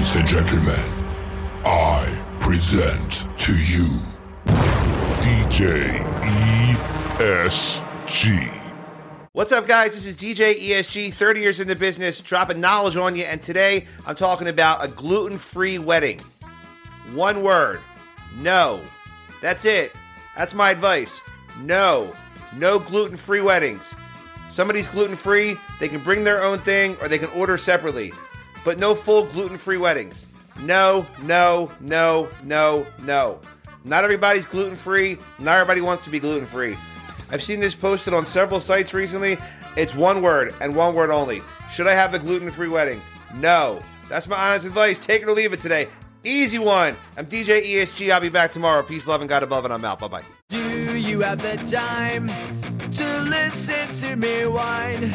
Ladies and gentlemen, I present to you DJ ESG. What's up, guys? This is DJ ESG, 30 years in the business, dropping knowledge on you. And today I'm talking about a gluten free wedding. One word no. That's it. That's my advice. No. No gluten free weddings. Somebody's gluten free, they can bring their own thing or they can order separately. But no full gluten free weddings. No, no, no, no, no. Not everybody's gluten free. Not everybody wants to be gluten free. I've seen this posted on several sites recently. It's one word and one word only. Should I have a gluten free wedding? No. That's my honest advice. Take it or leave it today. Easy one. I'm DJ ESG. I'll be back tomorrow. Peace, love, and God above, and I'm out. Bye bye. Do you have the time to listen to me whine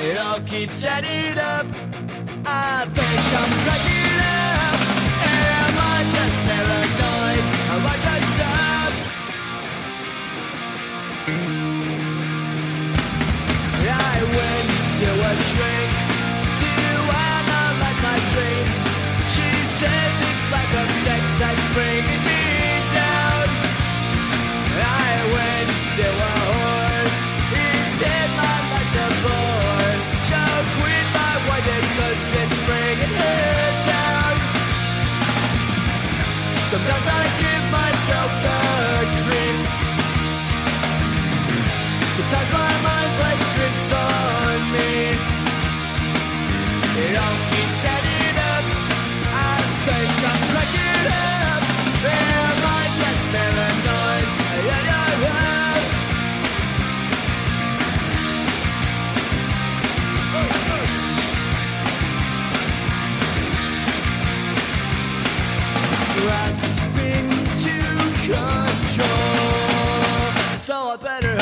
It all keeps adding up. I think I'm cracking up. Am I just paranoid? Am I just stuck? I went to a shrink to analyze my dreams. She says it's like a sex that's spring. Sometimes my mind plays tricks on me. It all keeps adding up. I think I'm breaking up. Am I just paranoid? Yeah, yeah, yeah. Oh. Grasping to control, so I better.